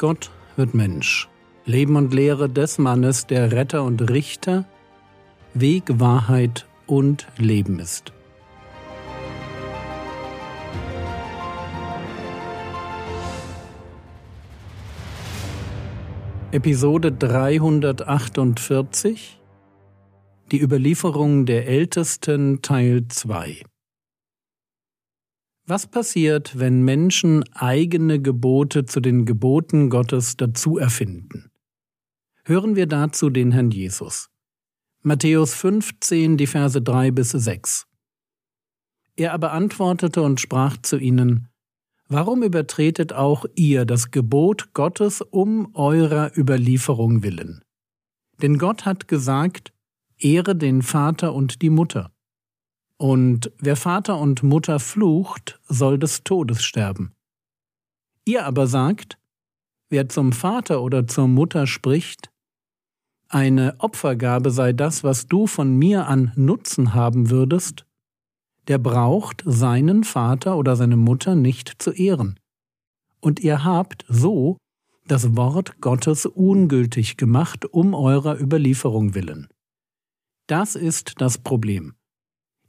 Gott wird Mensch. Leben und Lehre des Mannes, der Retter und Richter, Weg, Wahrheit und Leben ist. Episode 348 Die Überlieferung der Ältesten Teil 2 Was passiert, wenn Menschen eigene Gebote zu den Geboten Gottes dazu erfinden? Hören wir dazu den Herrn Jesus. Matthäus 15, die Verse 3 bis 6. Er aber antwortete und sprach zu ihnen, Warum übertretet auch ihr das Gebot Gottes um eurer Überlieferung willen? Denn Gott hat gesagt, Ehre den Vater und die Mutter. Und wer Vater und Mutter flucht, soll des Todes sterben. Ihr aber sagt, wer zum Vater oder zur Mutter spricht, eine Opfergabe sei das, was du von mir an Nutzen haben würdest, der braucht seinen Vater oder seine Mutter nicht zu ehren. Und ihr habt so das Wort Gottes ungültig gemacht um eurer Überlieferung willen. Das ist das Problem.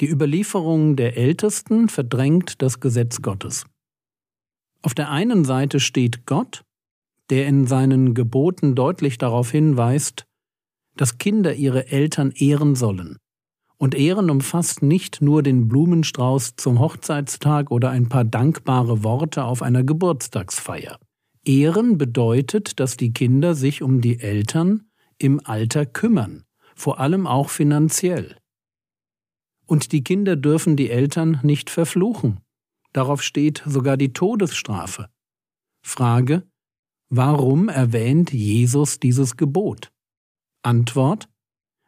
Die Überlieferung der Ältesten verdrängt das Gesetz Gottes. Auf der einen Seite steht Gott, der in seinen Geboten deutlich darauf hinweist, dass Kinder ihre Eltern ehren sollen. Und Ehren umfasst nicht nur den Blumenstrauß zum Hochzeitstag oder ein paar dankbare Worte auf einer Geburtstagsfeier. Ehren bedeutet, dass die Kinder sich um die Eltern im Alter kümmern, vor allem auch finanziell. Und die Kinder dürfen die Eltern nicht verfluchen. Darauf steht sogar die Todesstrafe. Frage, warum erwähnt Jesus dieses Gebot? Antwort,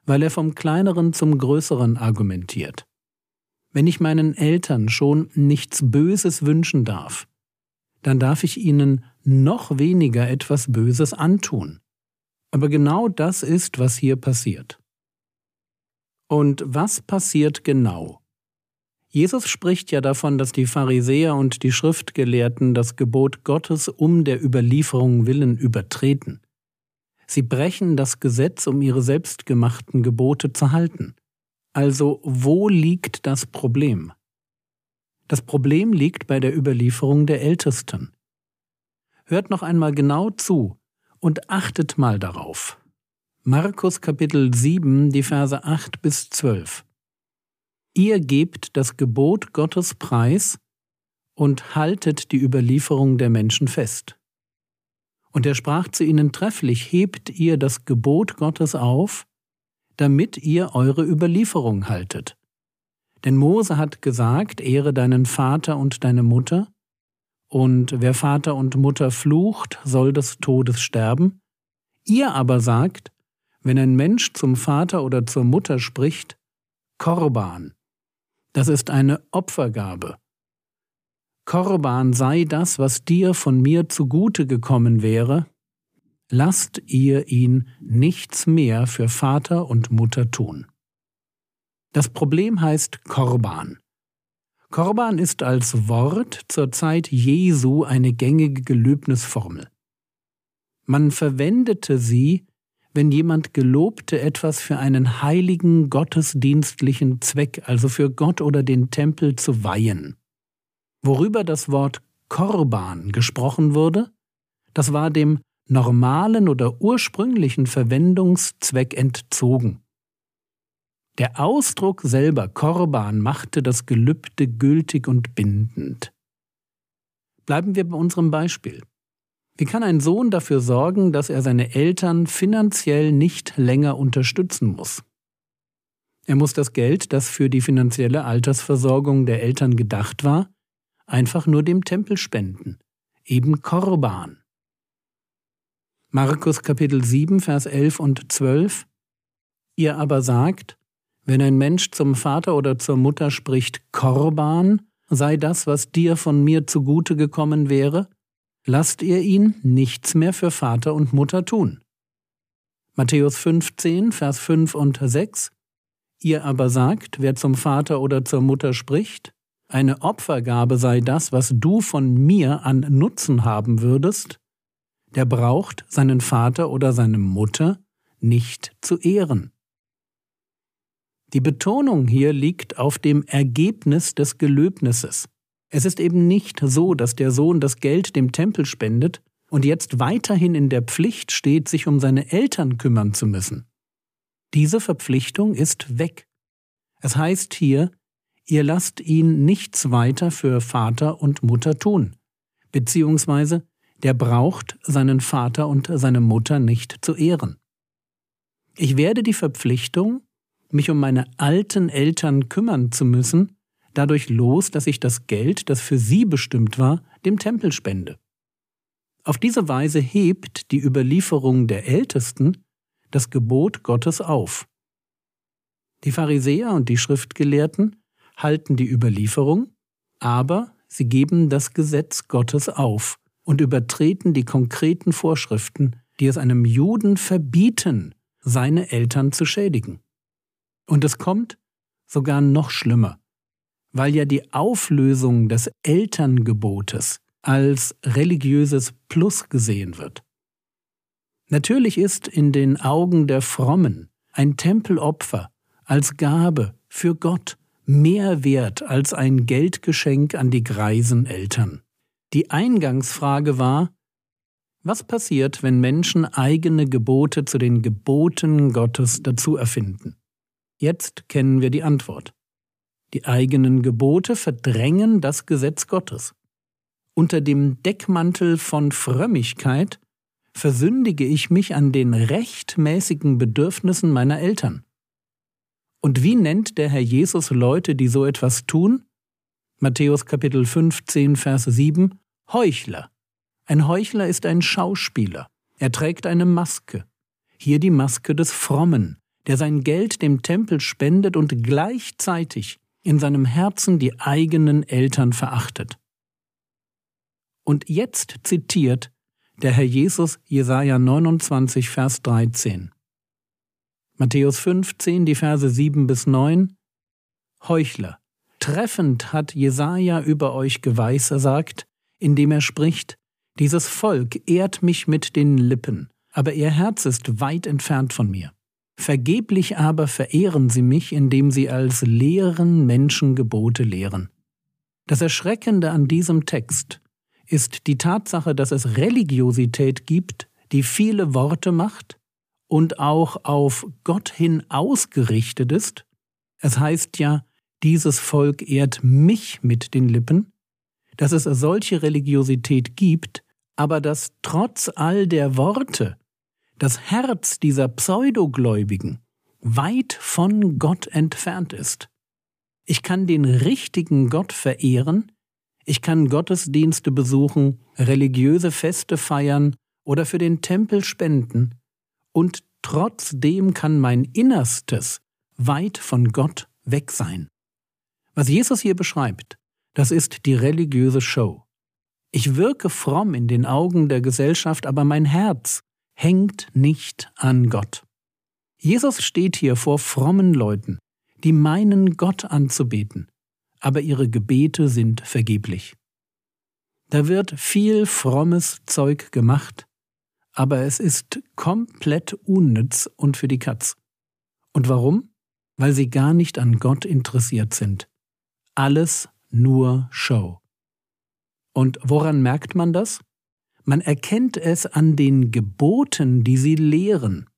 weil er vom Kleineren zum Größeren argumentiert. Wenn ich meinen Eltern schon nichts Böses wünschen darf, dann darf ich ihnen noch weniger etwas Böses antun. Aber genau das ist, was hier passiert. Und was passiert genau? Jesus spricht ja davon, dass die Pharisäer und die Schriftgelehrten das Gebot Gottes um der Überlieferung willen übertreten. Sie brechen das Gesetz, um ihre selbstgemachten Gebote zu halten. Also wo liegt das Problem? Das Problem liegt bei der Überlieferung der Ältesten. Hört noch einmal genau zu und achtet mal darauf. Markus Kapitel 7, die Verse 8 bis 12. Ihr gebt das Gebot Gottes preis und haltet die Überlieferung der Menschen fest. Und er sprach zu ihnen trefflich, hebt ihr das Gebot Gottes auf, damit ihr eure Überlieferung haltet. Denn Mose hat gesagt, ehre deinen Vater und deine Mutter, und wer Vater und Mutter flucht, soll des Todes sterben. Ihr aber sagt, wenn ein Mensch zum Vater oder zur Mutter spricht, Korban, das ist eine Opfergabe, Korban sei das, was dir von mir zugute gekommen wäre, lasst ihr ihn nichts mehr für Vater und Mutter tun. Das Problem heißt Korban. Korban ist als Wort zur Zeit Jesu eine gängige Gelöbnisformel. Man verwendete sie, wenn jemand gelobte, etwas für einen heiligen gottesdienstlichen Zweck, also für Gott oder den Tempel zu weihen. Worüber das Wort Korban gesprochen wurde, das war dem normalen oder ursprünglichen Verwendungszweck entzogen. Der Ausdruck selber Korban machte das Gelübde gültig und bindend. Bleiben wir bei unserem Beispiel. Wie kann ein Sohn dafür sorgen, dass er seine Eltern finanziell nicht länger unterstützen muss? Er muss das Geld, das für die finanzielle Altersversorgung der Eltern gedacht war, einfach nur dem Tempel spenden, eben Korban. Markus Kapitel 7, Vers 11 und 12 Ihr aber sagt, wenn ein Mensch zum Vater oder zur Mutter spricht Korban, sei das, was dir von mir zugute gekommen wäre, lasst ihr ihn nichts mehr für Vater und Mutter tun. Matthäus 15, Vers 5 und 6 Ihr aber sagt, wer zum Vater oder zur Mutter spricht, eine Opfergabe sei das, was du von mir an Nutzen haben würdest, der braucht seinen Vater oder seine Mutter nicht zu ehren. Die Betonung hier liegt auf dem Ergebnis des Gelöbnisses. Es ist eben nicht so, dass der Sohn das Geld dem Tempel spendet und jetzt weiterhin in der Pflicht steht, sich um seine Eltern kümmern zu müssen. Diese Verpflichtung ist weg. Es heißt hier, ihr lasst ihn nichts weiter für Vater und Mutter tun, beziehungsweise der braucht seinen Vater und seine Mutter nicht zu ehren. Ich werde die Verpflichtung, mich um meine alten Eltern kümmern zu müssen, dadurch los, dass ich das Geld, das für sie bestimmt war, dem Tempel spende. Auf diese Weise hebt die Überlieferung der Ältesten das Gebot Gottes auf. Die Pharisäer und die Schriftgelehrten halten die Überlieferung, aber sie geben das Gesetz Gottes auf und übertreten die konkreten Vorschriften, die es einem Juden verbieten, seine Eltern zu schädigen. Und es kommt sogar noch schlimmer, weil ja die Auflösung des Elterngebotes als religiöses Plus gesehen wird. Natürlich ist in den Augen der Frommen ein Tempelopfer als Gabe für Gott mehr wert als ein Geldgeschenk an die greisen Eltern. Die Eingangsfrage war, was passiert, wenn Menschen eigene Gebote zu den Geboten Gottes dazu erfinden? Jetzt kennen wir die Antwort. Die eigenen Gebote verdrängen das Gesetz Gottes. Unter dem Deckmantel von Frömmigkeit versündige ich mich an den rechtmäßigen Bedürfnissen meiner Eltern. Und wie nennt der Herr Jesus Leute, die so etwas tun? Matthäus Kapitel 15, Vers 7 Heuchler. Ein Heuchler ist ein Schauspieler. Er trägt eine Maske. Hier die Maske des Frommen, der sein Geld dem Tempel spendet und gleichzeitig in seinem Herzen die eigenen Eltern verachtet. Und jetzt zitiert der Herr Jesus Jesaja 29, Vers 13. Matthäus 15, die Verse 7 bis 9. Heuchler. Treffend hat Jesaja über euch geweissagt, indem er spricht: Dieses Volk ehrt mich mit den Lippen, aber ihr Herz ist weit entfernt von mir. Vergeblich aber verehren sie mich, indem sie als leeren Menschen Gebote lehren. Das Erschreckende an diesem Text ist die Tatsache, dass es Religiosität gibt, die viele Worte macht, und auch auf Gott hin ausgerichtet ist. Es heißt ja, dieses Volk ehrt mich mit den Lippen, dass es solche Religiosität gibt, aber dass trotz all der Worte das Herz dieser Pseudogläubigen weit von Gott entfernt ist. Ich kann den richtigen Gott verehren, ich kann Gottesdienste besuchen, religiöse Feste feiern oder für den Tempel spenden, und trotzdem kann mein Innerstes weit von Gott weg sein. Was Jesus hier beschreibt, das ist die religiöse Show. Ich wirke fromm in den Augen der Gesellschaft, aber mein Herz hängt nicht an Gott. Jesus steht hier vor frommen Leuten, die meinen Gott anzubeten, aber ihre Gebete sind vergeblich. Da wird viel frommes Zeug gemacht, aber es ist komplett unnütz und für die Katz. Und warum? Weil sie gar nicht an Gott interessiert sind. Alles nur Show. Und woran merkt man das? Man erkennt es an den Geboten, die sie lehren.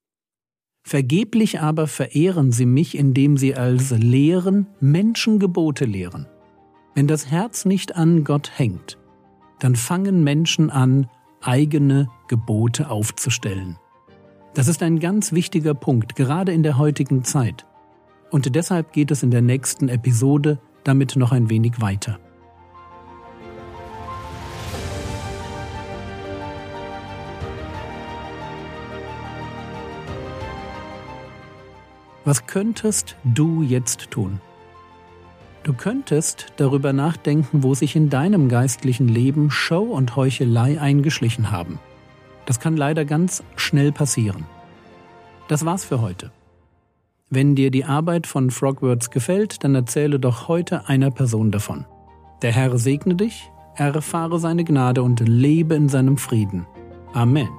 Vergeblich aber verehren sie mich, indem sie als Lehren Menschengebote lehren. Wenn das Herz nicht an Gott hängt, dann fangen Menschen an, eigene Gebote aufzustellen. Das ist ein ganz wichtiger Punkt, gerade in der heutigen Zeit. Und deshalb geht es in der nächsten Episode damit noch ein wenig weiter. Was könntest du jetzt tun? Du könntest darüber nachdenken, wo sich in deinem geistlichen Leben Show und Heuchelei eingeschlichen haben. Das kann leider ganz schnell passieren. Das war's für heute. Wenn dir die Arbeit von Frogwords gefällt, dann erzähle doch heute einer Person davon. Der Herr segne dich, erfahre seine Gnade und lebe in seinem Frieden. Amen.